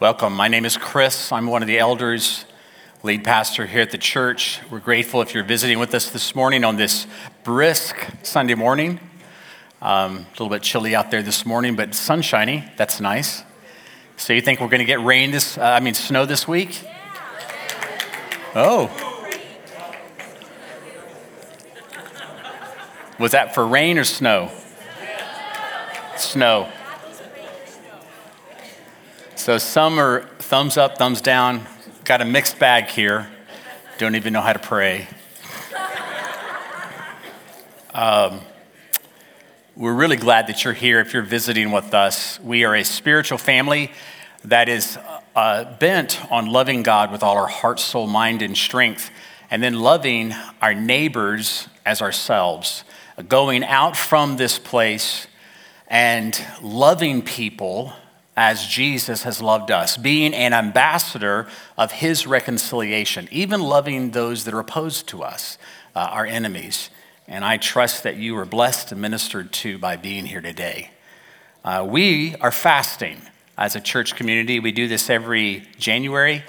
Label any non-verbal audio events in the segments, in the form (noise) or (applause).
Welcome. My name is Chris. I'm one of the elders, lead pastor here at the church. We're grateful if you're visiting with us this morning on this brisk Sunday morning. Um, a little bit chilly out there this morning, but sunshiny. That's nice. So you think we're going to get rain this? Uh, I mean, snow this week? Oh. Was that for rain or snow? Snow. So some are thumbs up, thumbs down. Got a mixed bag here. Don't even know how to pray. Um, we're really glad that you're here if you're visiting with us. We are a spiritual family that is uh, bent on loving God with all our heart, soul, mind, and strength, and then loving our neighbors as ourselves. Going out from this place and loving people as Jesus has loved us, being an ambassador of his reconciliation, even loving those that are opposed to us, uh, our enemies. And I trust that you are blessed and ministered to by being here today. Uh, we are fasting as a church community. We do this every January.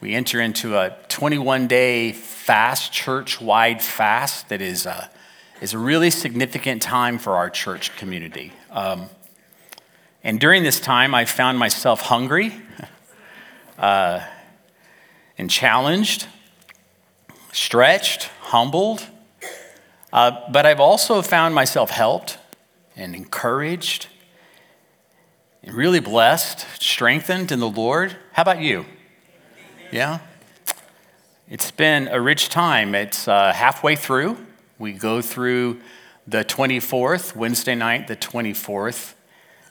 We enter into a 21 day fast, church wide fast that is a, is a really significant time for our church community. Um, and during this time, I found myself hungry (laughs) uh, and challenged, stretched, humbled uh, but I've also found myself helped and encouraged and really blessed, strengthened in the Lord. How about you? Yeah? It's been a rich time. It's uh, halfway through. We go through the 24th, Wednesday night, the 24th.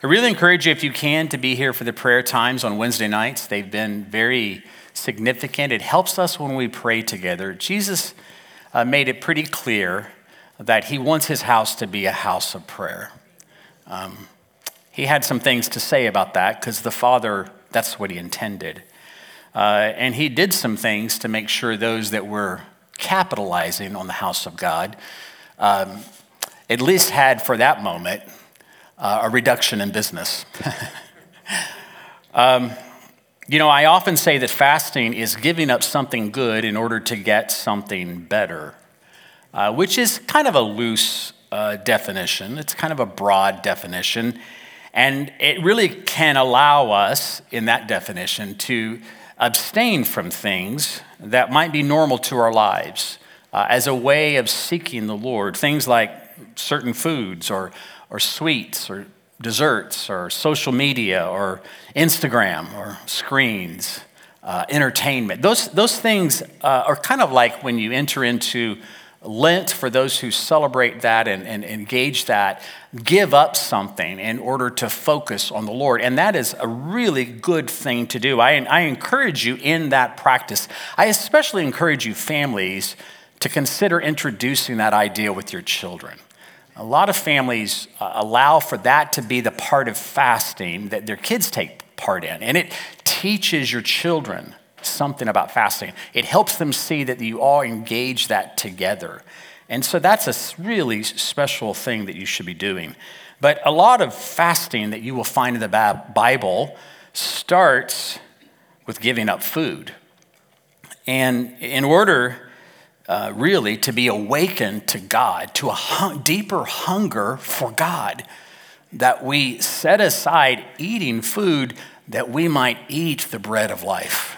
I really encourage you, if you can, to be here for the prayer times on Wednesday nights. They've been very significant. It helps us when we pray together. Jesus uh, made it pretty clear that he wants his house to be a house of prayer. Um, he had some things to say about that because the Father, that's what he intended. Uh, and he did some things to make sure those that were capitalizing on the house of God um, at least had, for that moment, uh, a reduction in business. (laughs) um, you know, I often say that fasting is giving up something good in order to get something better uh, which is kind of a loose uh, definition. It's kind of a broad definition. And it really can allow us, in that definition, to abstain from things that might be normal to our lives uh, as a way of seeking the Lord. Things like certain foods or, or sweets or desserts or social media or Instagram or screens, uh, entertainment. Those, those things uh, are kind of like when you enter into Lent, for those who celebrate that and, and, engage that, give up something in order to focus on the Lord. And that is a really good thing to do. I, I encourage you in that practice. I especially encourage you, families, to consider introducing that idea with your children. A lot of families uh, allow for that to be the part of fasting that their kids take part in, and it teaches your children something about fasting. It helps them see that you all engage that together. And so that's a really special thing that you should be doing. But a lot of fasting that you will find in the Bible starts with giving up food. And in order uh, really to be awakened to God, to a deeper hunger for God, that we set aside eating food that we might eat the bread of life,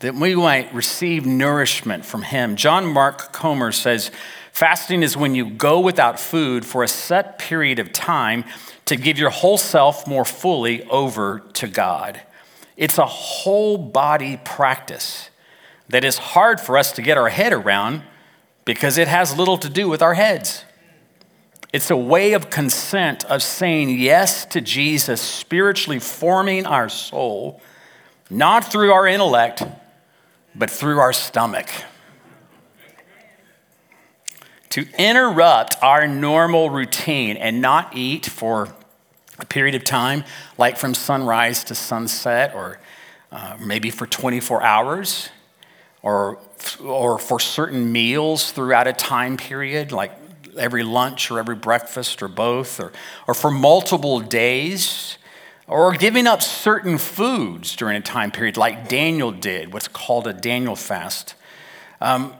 that we might receive nourishment from Him. John Mark Comer says, Fasting is when you go without food for a set period of time to give your whole self more fully over to God. It's a whole body practice that is hard for us to get our head around because it has little to do with our heads. It's a way of consent, of saying yes to Jesus, spiritually forming our soul, not through our intellect, but through our stomach. To interrupt our normal routine and not eat for a period of time, like from sunrise to sunset, or uh, maybe for 24 hours, or, or for certain meals throughout a time period, like every lunch or every breakfast or both, or, or for multiple days. or giving up certain foods during a time period, like Daniel did, what's called a Daniel fast. Um,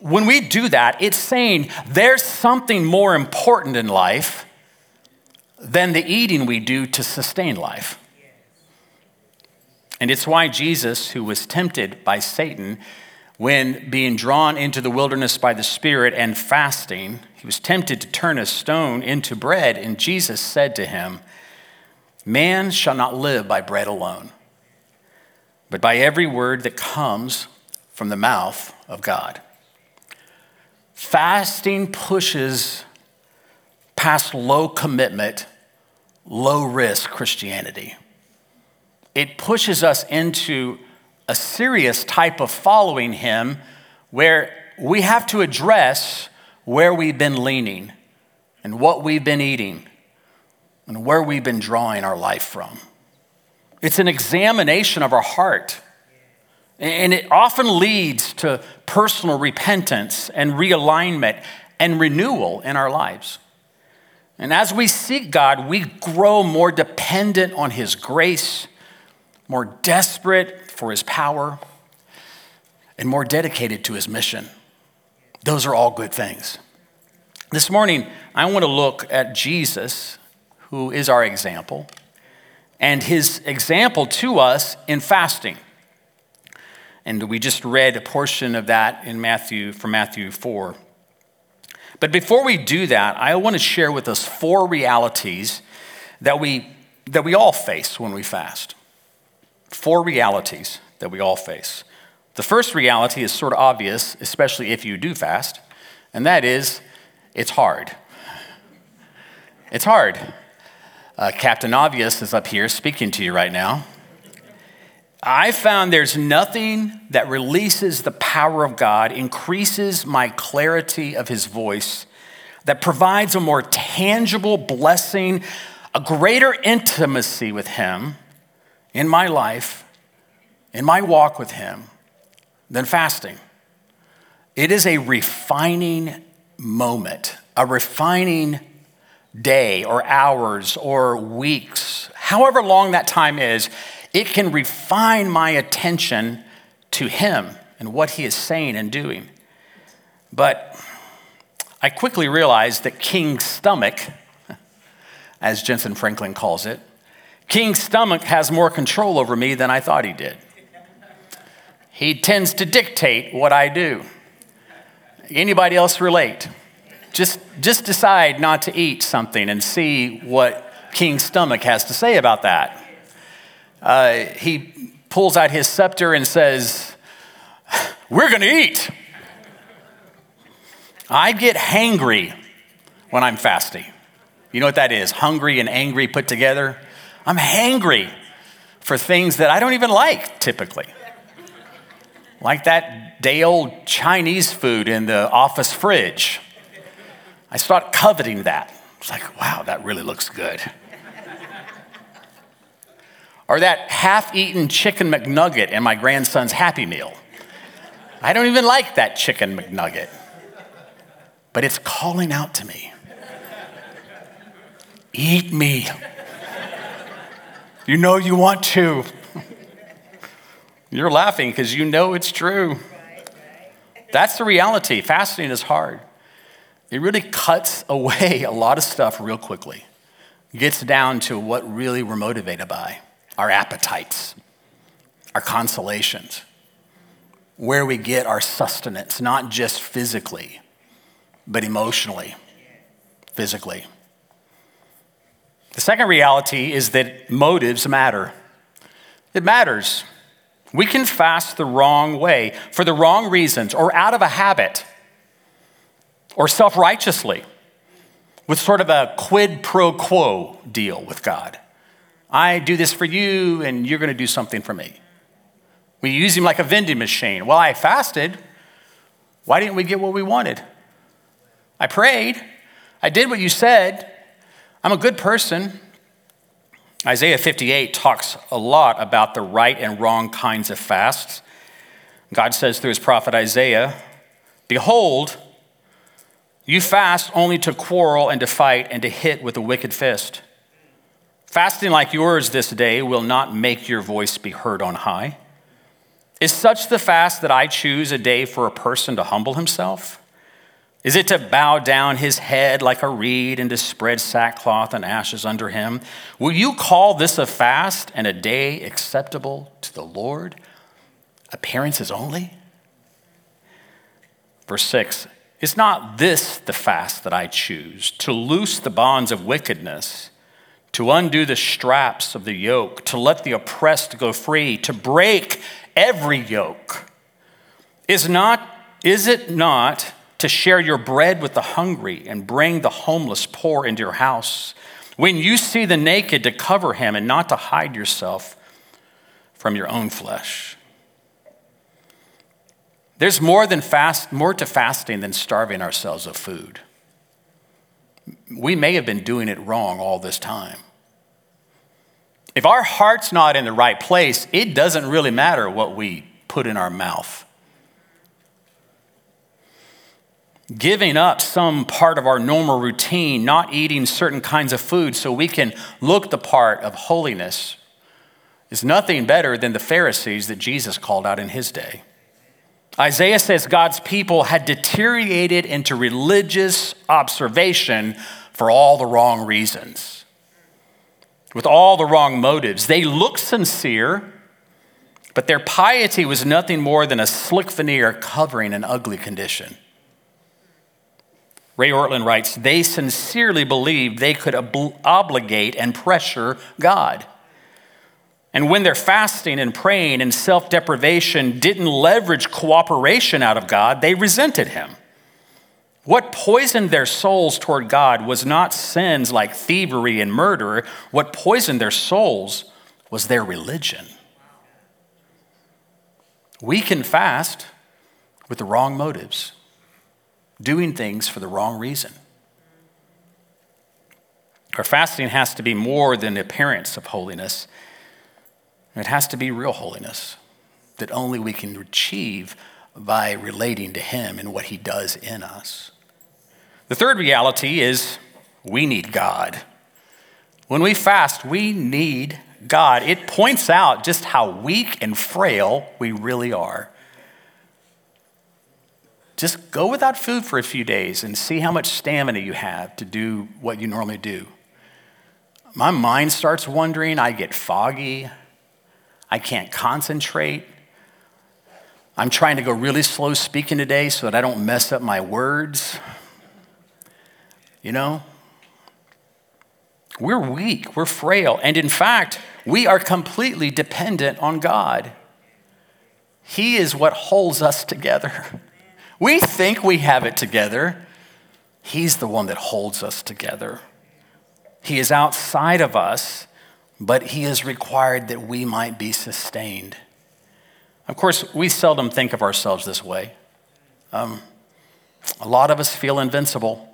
when we do that, it's saying there's something more important in life than the eating we do to sustain life. And it's why Jesus, who was tempted by Satan, when being drawn into the wilderness by the Spirit and fasting, he was tempted to turn a stone into bread, and Jesus said to him, Man shall not live by bread alone, but by every word that comes from the mouth of God. Fasting pushes past low commitment, low risk Christianity. It pushes us into a serious type of following Him where we have to address where we've been leaning and what we've been eating and where we've been drawing our life from. It's an examination of our heart. And it often leads to personal repentance and realignment and renewal in our lives. And as we seek God, we grow more dependent on His grace, more desperate for His power, and more dedicated to His mission. Those are all good things. This morning, I want to look at Jesus who is our example, and his example to us in fasting. And we just read a portion of that in Matthew from Matthew 4. But before we do that, I want to share with us four realities that we that we all face when we fast. Four realities that we all face. The first reality is sort of obvious, especially if you do fast, and that is it's hard. It's hard. Uh, Captain Obvious is up here speaking to you right now. I found there's nothing that releases the power of God, increases my clarity of His voice, that provides a more tangible blessing, a greater intimacy with Him in my life, in my walk with Him, than fasting. It is a refining moment, a refining day or hours or weeks, however long that time is, it can refine my attention to Him and what He is saying and doing. But I quickly realized that King's stomach, (laughs) as Jentezen Franklin calls it, King's stomach has more control over me than I thought he did. He tends to dictate what I do. Anybody else relate? Just, just decide not to eat something and see what King's stomach has to say about that. Uh, he pulls out his scepter and says, We're going to eat. I get hangry when I'm fasting. You know what that is? Hungry and angry put together. I'm hangry for things that I don't even like typically. Like that day old Chinese food in the office fridge. I start coveting that. It's like, wow, that really looks good. or that half eaten chicken McNugget in my grandson's Happy Meal. I don't even like that chicken McNugget, but it's calling out to me Eat me. You know you want to. You're laughing because you know it's true. That's the reality. Fasting is hard it really cuts away a lot of stuff real quickly. gets down to what really we're motivated by our appetites, our consolations, where we get our sustenance, not just physically, but emotionally, physically. The second reality is that motives matter. It matters. We can fast the wrong way for the wrong reasons or out of a habit or self righteously with sort of a quid pro quo deal with God. I do this for you, and you're going to do something for me. We use him like a vending machine. Well, I fasted. Why didn't we get what we wanted? I prayed. I did what you said. I'm a good person. Isaiah 58 talks a lot about the right and wrong kinds of fasts. God says through his prophet Isaiah, Behold, you fast only to quarrel and to fight and to hit with a wicked fist. Fasting like yours this day will not make your voice be heard on high. Is such the fast that I choose a day for a person to humble himself? Is it to bow down his head like a reed and to spread sackcloth and ashes under him? Will you call this a fast and a day acceptable to the Lord? Appearances only? Verse 6 Is not this the fast that I choose, to loose the bonds of wickedness? to undo the straps of the yoke, to let the oppressed go free, to break every yoke. Is, not, is it not to share your bread with the hungry and bring the homeless poor into your house? When you see the naked, to cover him and not to hide yourself from your own flesh. There's more than fast, more to fasting than starving ourselves of food. We may have been doing it wrong all this time. If our heart's not in the right place, it doesn't really matter what we put in our mouth. Giving up some part of our normal routine, not eating certain kinds of food so we can look the part of holiness, is nothing better than the Pharisees that Jesus called out in his day. Isaiah says God's people had deteriorated into religious observation for all the wrong reasons with all the wrong motives. They looked sincere, but their piety was nothing more than a slick veneer covering an ugly condition. Ray Ortlund writes, they sincerely believed they could ob- obligate and pressure God. And when their fasting and praying and self deprivation didn't leverage cooperation out of God, they resented Him. What poisoned their souls toward God was not sins like thievery and murder. What poisoned their souls was their religion. We can fast with the wrong motives, doing things for the wrong reason. Our fasting has to be more than the appearance of holiness, it has to be real holiness that only we can achieve by relating to Him and what He does in us. The third reality is we need God. When we fast, we need God. It points out just how weak and frail we really are. Just go without food for a few days and see how much stamina you have to do what you normally do. My mind starts wandering, I get foggy, I can't concentrate. I'm trying to go really slow speaking today so that I don't mess up my words. You know? We're weak, we're frail, and in fact, we are completely dependent on God. He is what holds us together. (laughs) We think we have it together. He's the one that holds us together. He is outside of us, but He is required that we might be sustained. Of course, we seldom think of ourselves this way. Um, a lot of us feel invincible.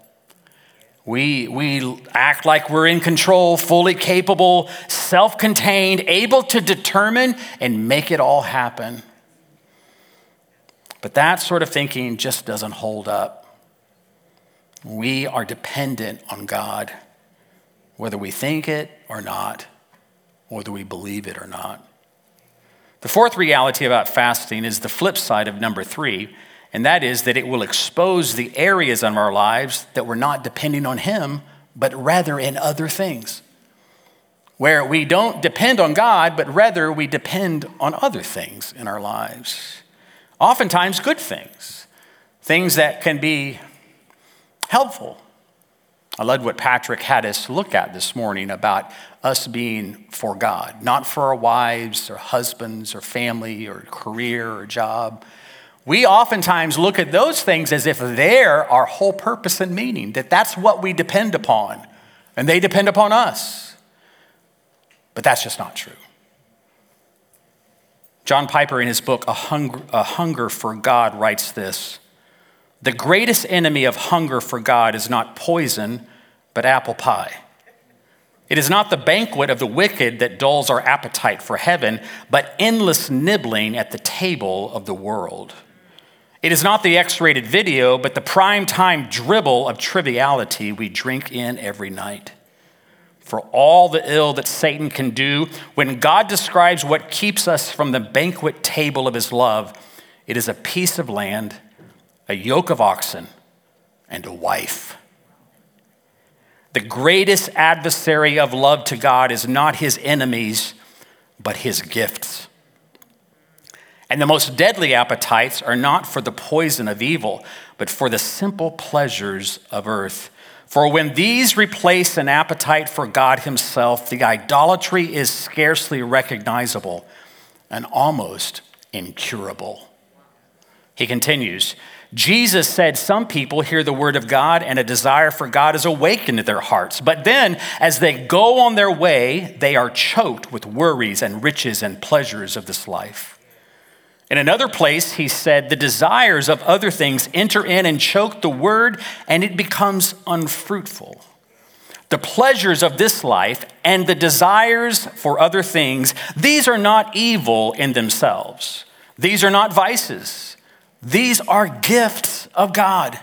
We, we act like we're in control, fully capable, self contained, able to determine and make it all happen. But that sort of thinking just doesn't hold up. We are dependent on God, whether we think it or not, whether we believe it or not. The fourth reality about fasting is the flip side of number three, and that is that it will expose the areas of our lives that we're not depending on Him, but rather in other things. Where we don't depend on God, but rather we depend on other things in our lives. Oftentimes, good things, things that can be helpful. I love what Patrick had us look at this morning about us being for God, not for our wives or husbands or family or career or job we oftentimes look at those things as if they're our whole purpose and meaning, that that's what we depend upon, and they depend upon us. But that's just not true. John Piper, in his book, A Hunger, A Hunger for God, writes this The greatest enemy of hunger for God is not poison, but apple pie. It is not the banquet of the wicked that dulls our appetite for heaven, but endless nibbling at the table of the world. It is not the X rated video, but the prime time dribble of triviality we drink in every night. For all the ill that Satan can do, when God describes what keeps us from the banquet table of his love, it is a piece of land, a yoke of oxen, and a wife. The greatest adversary of love to God is not his enemies, but his gifts. And the most deadly appetites are not for the poison of evil, but for the simple pleasures of earth. For when these replace an appetite for God Himself, the idolatry is scarcely recognizable and almost incurable. He continues Jesus said some people hear the word of God and a desire for God is awakened in their hearts. But then, as they go on their way, they are choked with worries and riches and pleasures of this life. In another place, he said, The desires of other things enter in and choke the word, and it becomes unfruitful. The pleasures of this life and the desires for other things, these are not evil in themselves. These are not vices. These are gifts of God.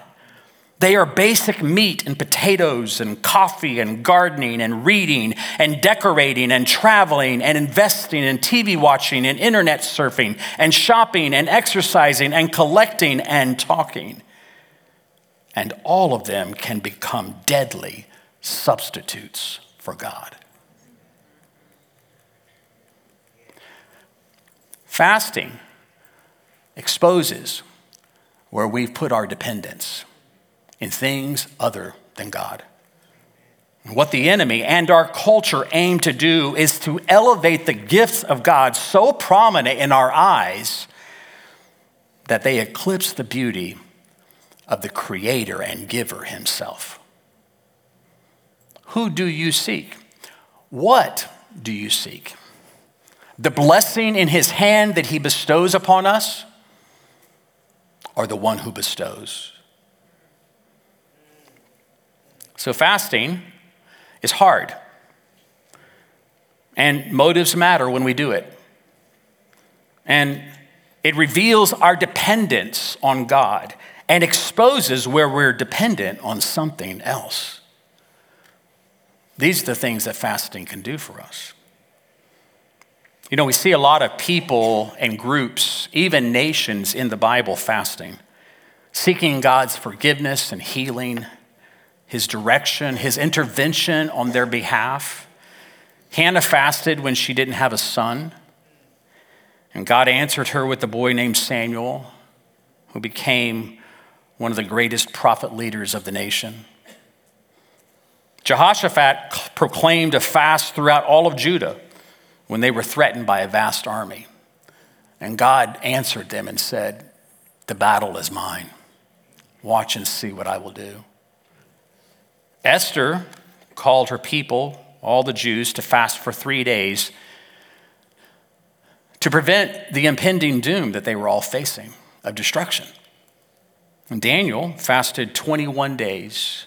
They are basic meat and potatoes and coffee and gardening and reading and decorating and traveling and investing and TV watching and internet surfing and shopping and exercising and collecting and talking. And all of them can become deadly substitutes for God. Fasting exposes where we've put our dependence in things other than God. What the enemy and our culture aim to do is to elevate the gifts of God so prominent in our eyes that they eclipse the beauty of the Creator and Giver Himself. Who do you seek? What do you seek? The blessing in His hand that He bestows upon us, or the one who bestows? So, fasting is hard. And motives matter when we do it. And it reveals our dependence on God and exposes where we're dependent on something else. These are the things that fasting can do for us. You know, we see a lot of people and groups, even nations in the Bible, fasting, seeking God's forgiveness and healing his direction, his intervention on their behalf. Hannah fasted when she didn't have a son, and God answered her with a boy named Samuel, who became one of the greatest prophet leaders of the nation. Jehoshaphat proclaimed a fast throughout all of Judah when they were threatened by a vast army. And God answered them and said, The battle is mine. Watch and see what I will do. Esther called her people, all the Jews, to fast for three days to prevent the impending doom that they were all facing of destruction. And Daniel fasted 21 days,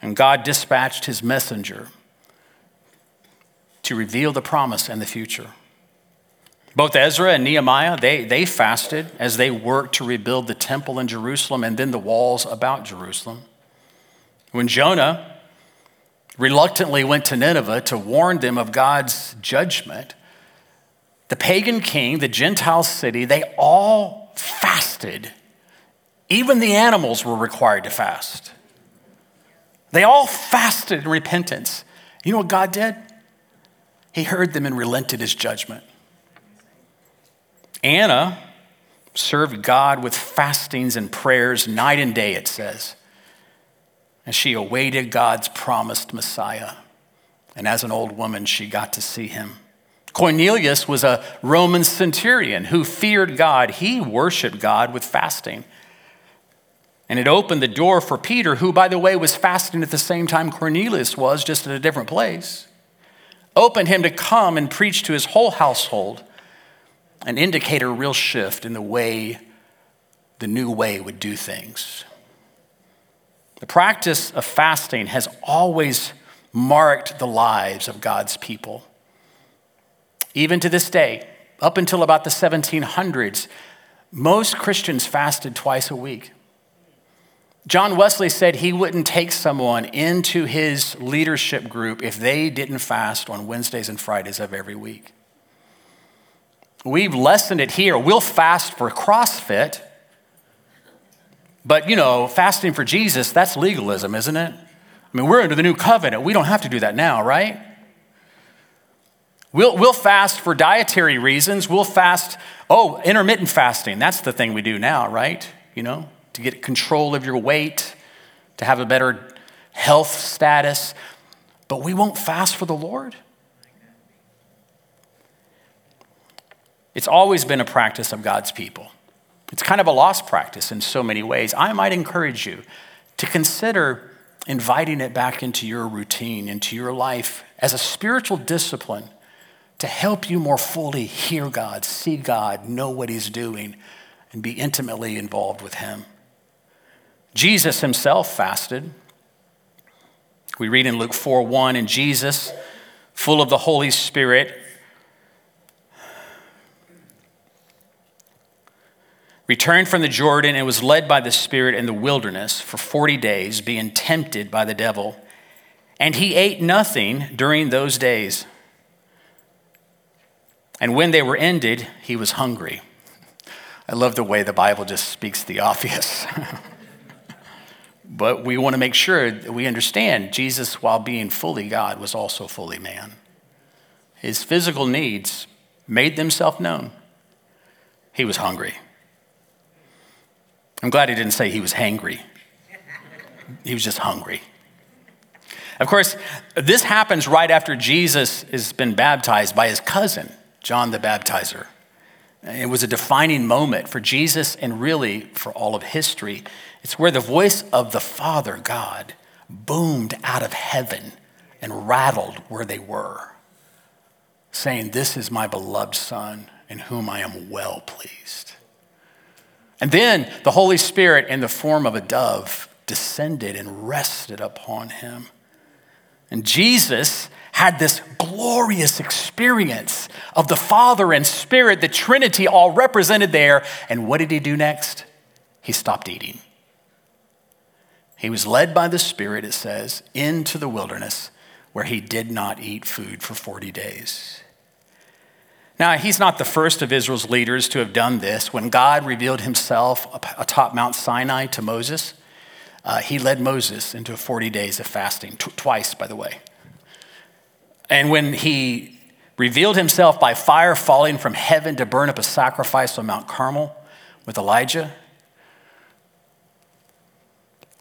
and God dispatched his messenger to reveal the promise and the future. Both Ezra and Nehemiah, they, they fasted as they worked to rebuild the temple in Jerusalem and then the walls about Jerusalem. When Jonah reluctantly went to Nineveh to warn them of God's judgment, the pagan king, the Gentile city, they all fasted. Even the animals were required to fast. They all fasted in repentance. You know what God did? He heard them and relented his judgment. Anna served God with fastings and prayers night and day, it says and she awaited God's promised Messiah. And as an old woman, she got to see him. Cornelius was a Roman centurion who feared God. He worshiped God with fasting. And it opened the door for Peter, who, by the way, was fasting at the same time Cornelius was, just at a different place. Opened him to come and preach to his whole household and indicate a real shift in the way, the new way would do things. The practice of fasting has always marked the lives of God's people. Even to this day, up until about the 1700s, most Christians fasted twice a week. John Wesley said he wouldn't take someone into his leadership group if they didn't fast on Wednesdays and Fridays of every week. We've lessened it here. We'll fast for CrossFit, but you know, fasting for Jesus, that's legalism, isn't it? I mean, we're under the new covenant. We don't have to do that now, right? We'll, we'll fast for dietary reasons. We'll fast, oh, intermittent fasting. That's the thing we do now, right? You know, to get control of your weight, to have a better health status. But we won't fast for the Lord. It's always been a practice of God's people. It's kind of a lost practice in so many ways. I might encourage you to consider inviting it back into your routine, into your life as a spiritual discipline to help you more fully hear God, see God, know what He's doing, and be intimately involved with Him. Jesus Himself fasted. We read in Luke 4 1, and Jesus, full of the Holy Spirit, returned from the Jordan and was led by the Spirit in the wilderness for 40 days, being tempted by the devil. And he ate nothing during those days. And when they were ended, he was hungry. I love the way the Bible just speaks the obvious. (laughs) but we want to make sure that we understand Jesus, while being fully God, was also fully man. His physical needs made themselves known. He was hungry. I'm glad he didn't say he was hangry. He was just hungry. Of course, this happens right after Jesus has been baptized by his cousin, John the Baptizer. It was a defining moment for Jesus and really for all of history. It's where the voice of the Father, God, boomed out of heaven and rattled where they were, saying, This is my beloved Son in whom I am well pleased. And then the Holy Spirit, in the form of a dove, descended and rested upon him. And Jesus had this glorious experience of the Father and Spirit, the Trinity all represented there. And what did he do next? He stopped eating. He was led by the Spirit, it says, into the wilderness where he did not eat food for 40 days. Now, he's not the first of Israel's leaders to have done this. When God revealed himself atop Mount Sinai to Moses, uh, he led Moses into 40 days of fasting, t- twice, by the way. And when he revealed himself by fire falling from heaven to burn up a sacrifice on Mount Carmel with Elijah,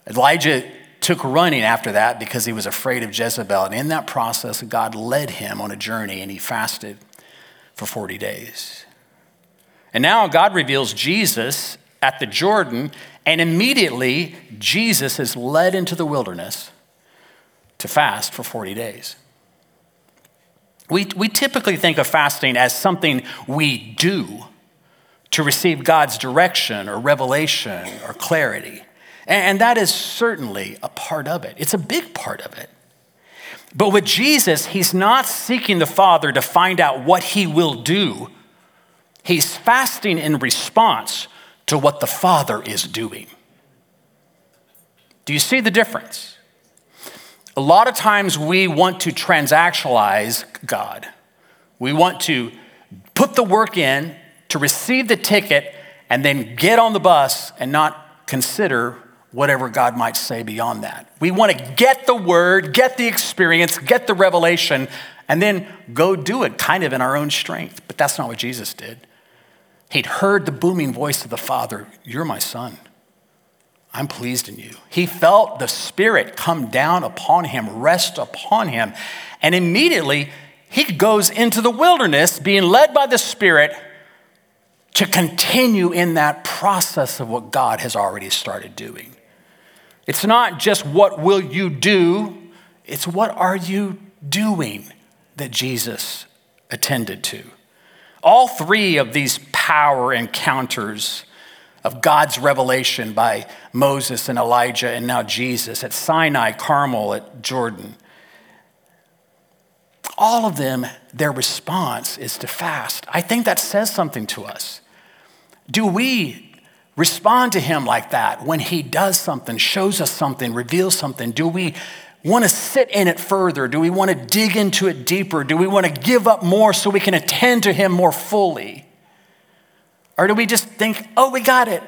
Elijah took running after that because he was afraid of Jezebel. And in that process, God led him on a journey and he fasted for 40 days. And now God reveals Jesus at the Jordan, and immediately Jesus is led into the wilderness to fast for 40 days. We, we typically think of fasting as something we do to receive God's direction or revelation or clarity. And that is certainly a part of it, it's a big part of it. But with Jesus, he's not seeking the Father to find out what he will do, he's fasting in response to what the Father is doing. Do you see the difference? A lot of times we want to transactionalize God. We want to put the work in to receive the ticket and then get on the bus and not consider whatever God might say beyond that. We want to get the word, get the experience, get the revelation, and then go do it kind of in our own strength. But that's not what Jesus did. He'd heard the booming voice of the Father You're my son. I'm pleased in you. He felt the Spirit come down upon him, rest upon him. And immediately he goes into the wilderness, being led by the Spirit to continue in that process of what God has already started doing. It's not just what will you do, it's what are you doing that Jesus attended to. All three of these power encounters of God's revelation by Moses and Elijah and now Jesus at Sinai, Carmel, at Jordan. All of them, their response is to fast. I think that says something to us. Do we respond to Him like that when He does something, shows us something, reveals something? Do we want to sit in it further? Do we want to dig into it deeper? Do we want to give up more so we can attend to Him more fully? Or do we just think, oh, we got it?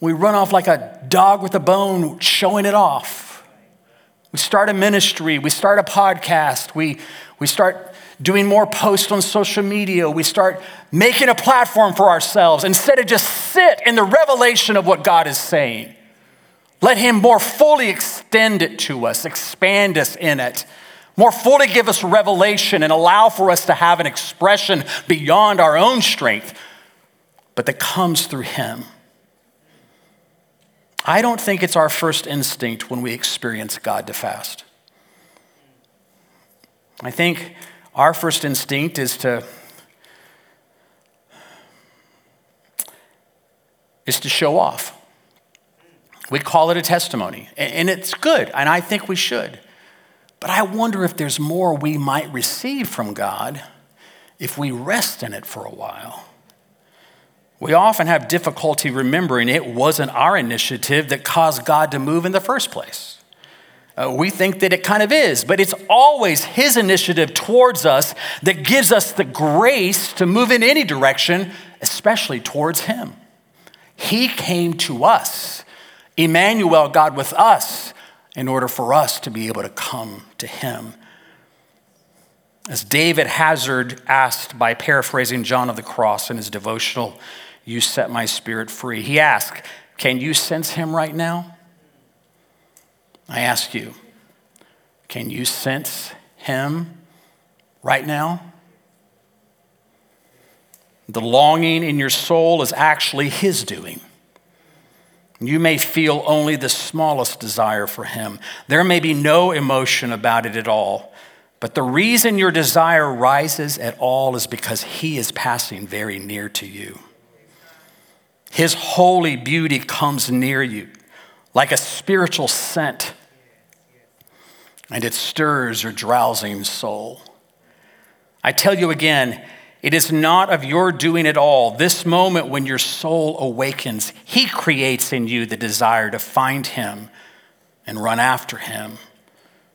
We run off like a dog with a bone, showing it off. We start a ministry, we start a podcast, we, we start doing more posts on social media, we start making a platform for ourselves instead of just sit in the revelation of what God is saying. Let Him more fully extend it to us, expand us in it, more fully give us revelation and allow for us to have an expression beyond our own strength, but that comes through Him. I don't think it's our first instinct when we experience God to fast. I think our first instinct is to is to show off. We call it a testimony, and it's good, and I think we should. But I wonder if there's more we might receive from God if we rest in it for a while. We often have difficulty remembering it wasn't our initiative that caused God to move in the first place. Uh, we think that it kind of is, but it's always His initiative towards us that gives us the grace to move in any direction, especially towards Him. He came to us, Emmanuel, God with us, in order for us to be able to come to Him. As David Hazard asked by paraphrasing John of the Cross in his devotional, You Set My Spirit Free, he asked, Can you sense Him right now? I ask you, can you sense Him right now? The longing in your soul is actually His doing. You may feel only the smallest desire for Him. There may be no emotion about it at all. But the reason your desire rises at all is because He is passing very near to you. His holy beauty comes near you like a spiritual scent, and it stirs your drowsing soul. I tell you again, it is not of your doing at all. This moment when your soul awakens, He creates in you the desire to find Him and run after Him,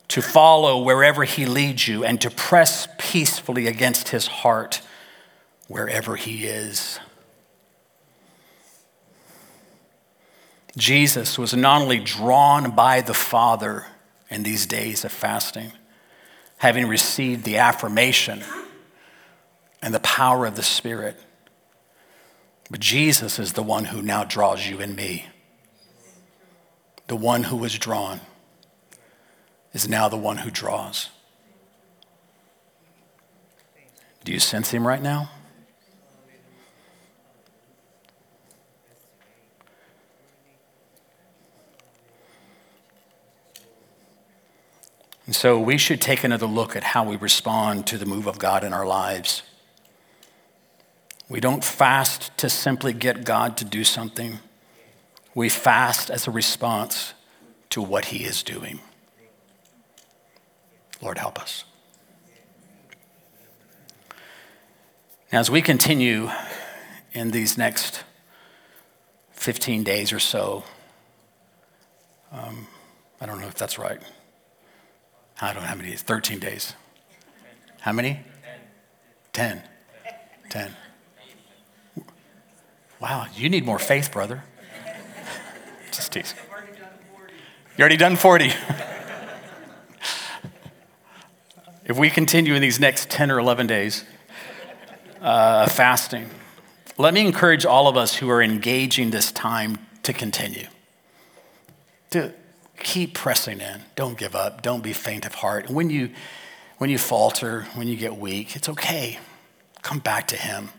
to follow wherever He leads you, and to press peacefully against His heart wherever He is. Jesus was not only drawn by the Father in these days of fasting, having received the affirmation and the power of the Spirit. But Jesus is the one who now draws you and me. The one who was drawn is now the one who draws. Do you sense him right now? And so we should take another look at how we respond to the move of God in our lives. We don't fast to simply get God to do something. We fast as a response to what He is doing. Lord, help us. Now, as we continue in these next 15 days or so, um, I don't know if that's right. I don't know how many days. 13 days. How many? 10. 10. Wow, you need more faith, brother. Just tease. You already done 40. (laughs) if we continue in these next 10 or 11 days uh, fasting, let me encourage all of us who are engaging this time to continue. To keep pressing in. Don't give up. Don't be faint of heart. And when you, when you falter, when you get weak, it's okay. Come back to Him.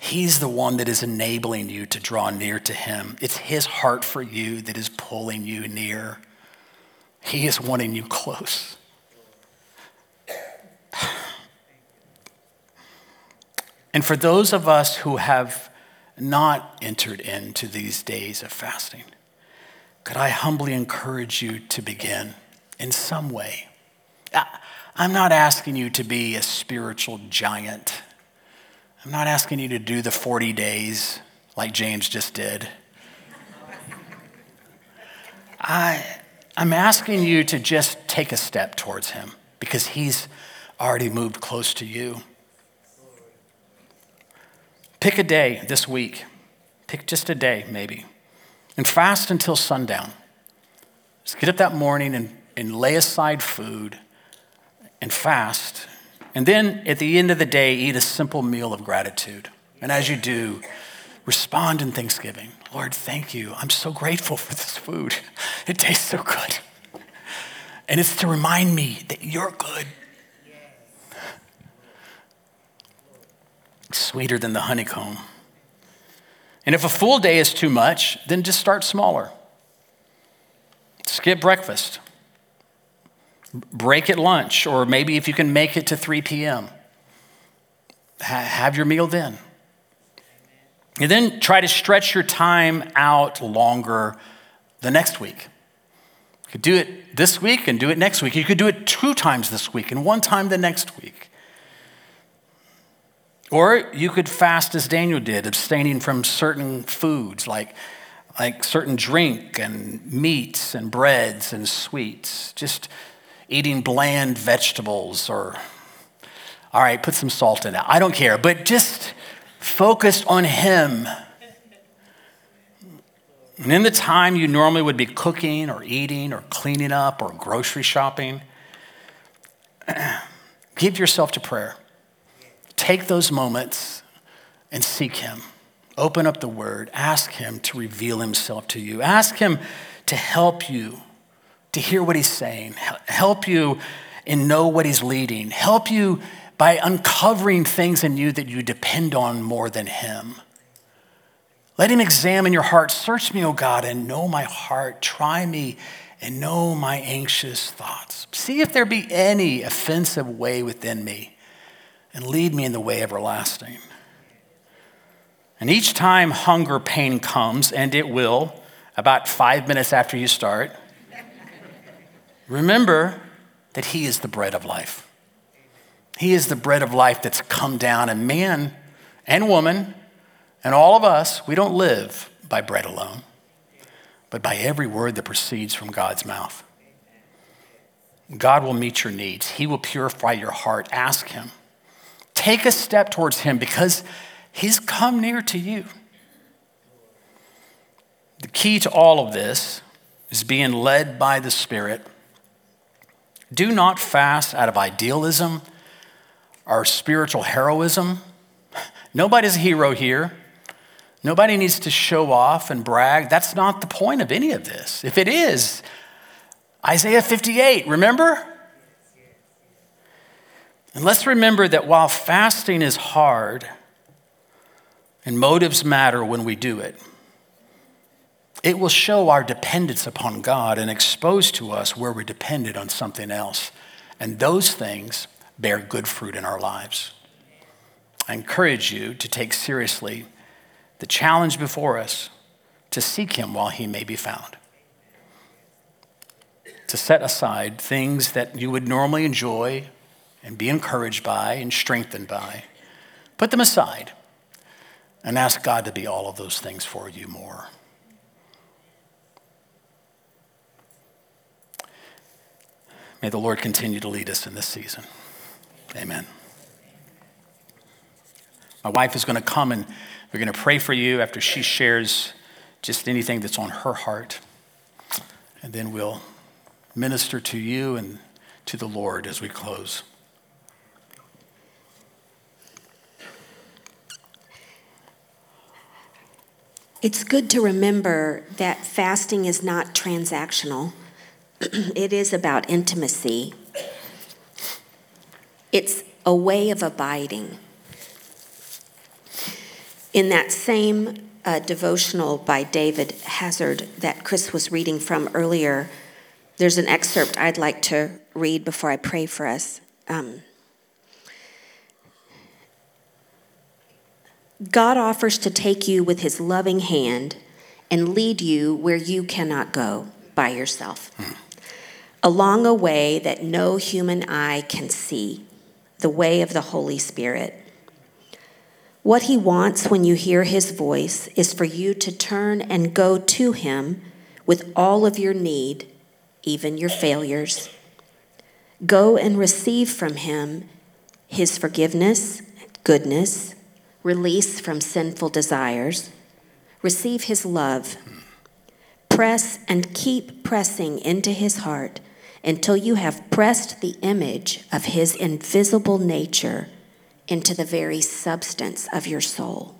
He's the one that is enabling you to draw near to Him. It's His heart for you that is pulling you near. He is wanting you close. And for those of us who have not entered into these days of fasting, could I humbly encourage you to begin in some way? I'm not asking you to be a spiritual giant I'm not asking you to do the 40 days like James just did. I, I'm asking you to just take a step towards Him because He's already moved close to you. Pick a day this week. Pick just a day, maybe, and fast until sundown. Just get up that morning and, and lay aside food and fast. And then at the end of the day, eat a simple meal of gratitude. And as you do, respond in thanksgiving. Lord, thank you. I'm so grateful for this food. (laughs) It tastes so good. And it's to remind me that you're good. Sweeter than the honeycomb. And if a full day is too much, then just start smaller. Skip breakfast. Break at lunch, or maybe if you can make it to 3 p.m., have your meal then. And then try to stretch your time out longer the next week. You could do it this week and do it next week. You could do it two times this week and one time the next week. Or you could fast as Daniel did, abstaining from certain foods like, like certain drink and meats and breads and sweets. Just eating bland vegetables or, all right, put some salt in it. I don't care, but just focused on Him. And in the time you normally would be cooking or eating or cleaning up or grocery shopping, (clears throat) give yourself to prayer. Take those moments and seek Him. Open up the Word. Ask Him to reveal Himself to you. Ask Him to help you to hear what He's saying, help you and know what He's leading, help you by uncovering things in you that you depend on more than Him. Let Him examine your heart. Search me, O God, and know my heart. Try me and know my anxious thoughts. See if there be any offensive way within me, and lead me in the way everlasting. And each time hunger pain comes, and it will, about five minutes after you start, remember that He is the bread of life. He is the bread of life that's come down, and man and woman and all of us, we don't live by bread alone, but by every word that proceeds from God's mouth. God will meet your needs, He will purify your heart. Ask Him. Take a step towards Him because He's come near to you. The key to all of this is being led by the Spirit. Do not fast out of idealism or spiritual heroism. Nobody's a hero here. Nobody needs to show off and brag. That's not the point of any of this. If it is, Isaiah 58, remember? And let's remember that while fasting is hard and motives matter when we do it, it will show our dependence upon God and expose to us where we're dependent on something else. And those things bear good fruit in our lives. I encourage you to take seriously the challenge before us to seek Him while He may be found. To set aside things that you would normally enjoy and be encouraged by and strengthened by. Put them aside and ask God to be all of those things for you more. May the Lord continue to lead us in this season. Amen. My wife is going to come and we're going to pray for you after she shares just anything that's on her heart. And then we'll minister to you and to the Lord as we close. It's good to remember that fasting is not transactional. (clears throat) it is about intimacy it's a way of abiding. In that same uh, devotional by David Hazard that Chris was reading from earlier, there's an excerpt I'd like to read before I pray for us. Um, God offers to take you with his loving hand and lead you where you cannot go by yourself, hmm. along a way that no human eye can see the way of the Holy Spirit. What he wants when you hear his voice is for you to turn and go to him with all of your need, even your failures. Go and receive from Him His forgiveness, goodness, release from sinful desires. Receive His love. Press and keep pressing into His heart until you have pressed the image of His invisible nature into the very substance of your soul.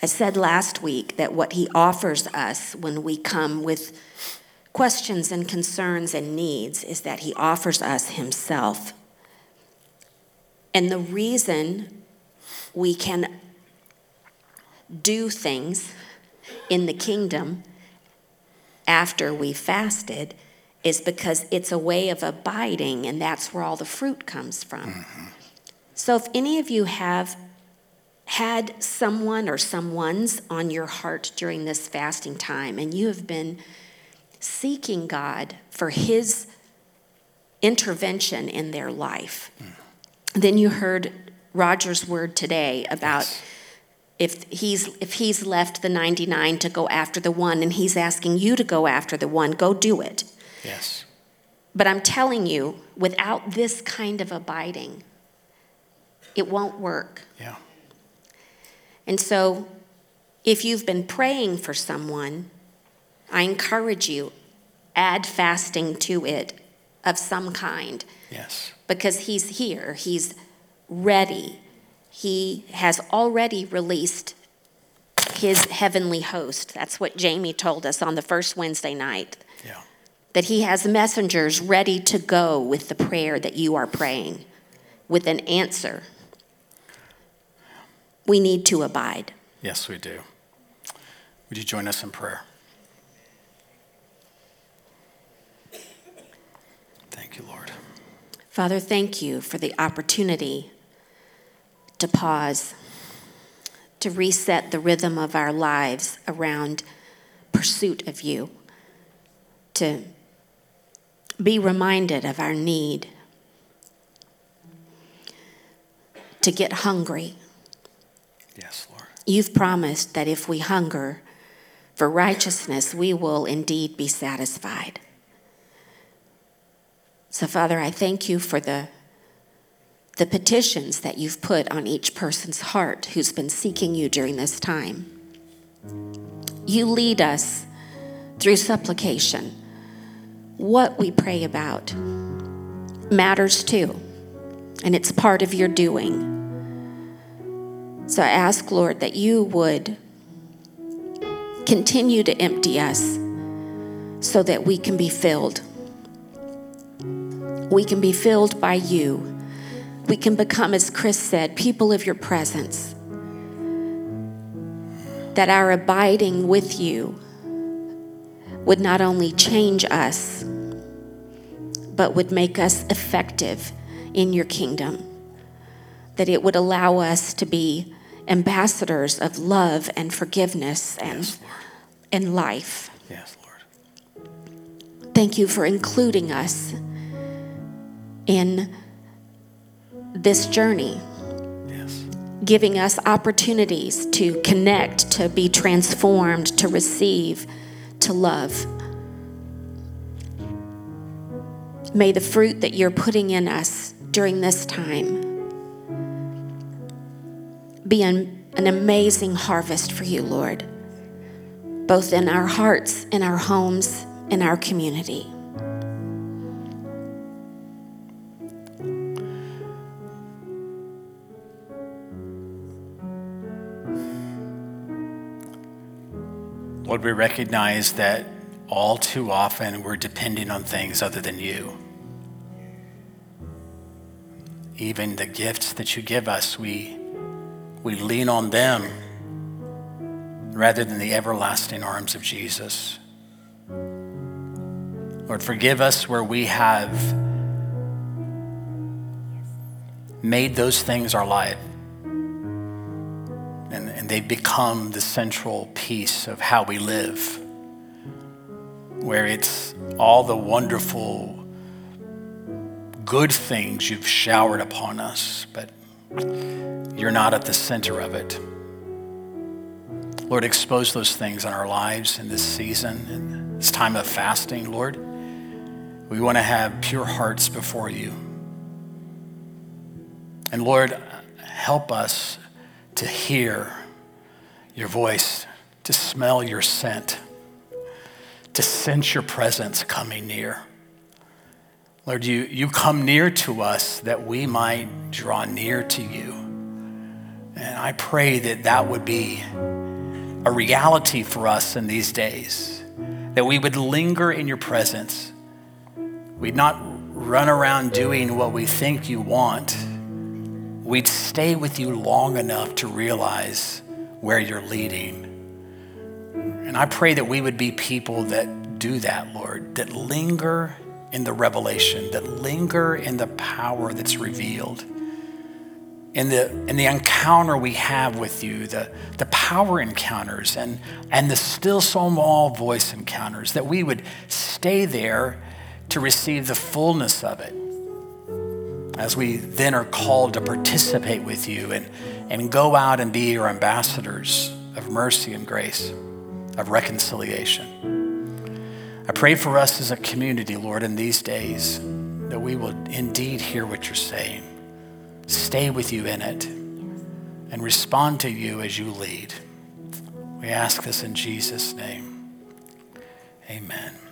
I said last week that what he offers us when we come with questions and concerns and needs is that he offers us himself. And the reason we can do things in the kingdom after we fasted is because it's a way of abiding, and that's where all the fruit comes from. Mm-hmm. So, if any of you have had someone or someone's on your heart during this fasting time and you have been seeking God for His intervention in their life, mm. Then you heard Roger's word today about. Yes. If he's, if he's left the 99 to go after the one and he's asking you to go after the one, go do it. Yes. But I'm telling you, without this kind of abiding, it won't work. Yeah. And so, if you've been praying for someone, I encourage you, add fasting to it of some kind. Yes. Because he's here, he's ready. He has already released his heavenly host. That's what Jamie told us on the first Wednesday night. Yeah. That he has messengers ready to go with the prayer that you are praying, with an answer we need to abide. Yes, we do. Would you join us in prayer? Thank you, Lord. Father, thank you for the opportunity to pause, to reset the rhythm of our lives around pursuit of you, to be reminded of our need, to get hungry Yes, Lord. You've promised that if we hunger for righteousness, we will indeed be satisfied. So, Father, I thank you for the, the petitions that you've put on each person's heart who's been seeking you during this time. You lead us through supplication. What we pray about matters too, and it's part of your doing. So I ask, Lord, that you would continue to empty us so that we can be filled. We can be filled by you. We can become, as Chris said, people of your presence. That our abiding with you would not only change us, but would make us effective in your kingdom. That it would allow us to be ambassadors of love and forgiveness and, yes, and life. Yes, Lord. Thank you for including us in this journey. Yes. Giving us opportunities to connect, to be transformed, to receive, to love. May the fruit that you're putting in us during this time be an, an amazing harvest for you, Lord, both in our hearts, in our homes, in our community. Lord, we recognize that all too often we're depending on things other than you. Even the gifts that you give us, we we lean on them rather than the everlasting arms of Jesus. Lord, forgive us where we have made those things our life. And, they become the central piece of how we live, where it's all the wonderful, good things you've showered upon us, but you're not at the center of it. Lord, expose those things in our lives in this season, in this time of fasting, Lord. We want to have pure hearts before you. And Lord, help us to hear your voice, to smell your scent, to sense your presence coming near. Lord, you, you come near to us that we might draw near to you. And I pray that that would be a reality for us in these days, that we would linger in your presence. We'd not run around doing what we think you want. We'd stay with you long enough to realize where you're leading. And I pray that we would be people that do that, Lord, that linger in the revelation, that linger in the power that's revealed, in the, in the encounter we have with you, the, the power encounters and, and the still small voice encounters, that we would stay there to receive the fullness of it. As we then are called to participate with you and, and go out and be your ambassadors of mercy and grace, of reconciliation. I pray for us as a community, Lord, in these days that we will indeed hear what you're saying, stay with you in it, and respond to you as you lead. We ask this in Jesus' name. Amen.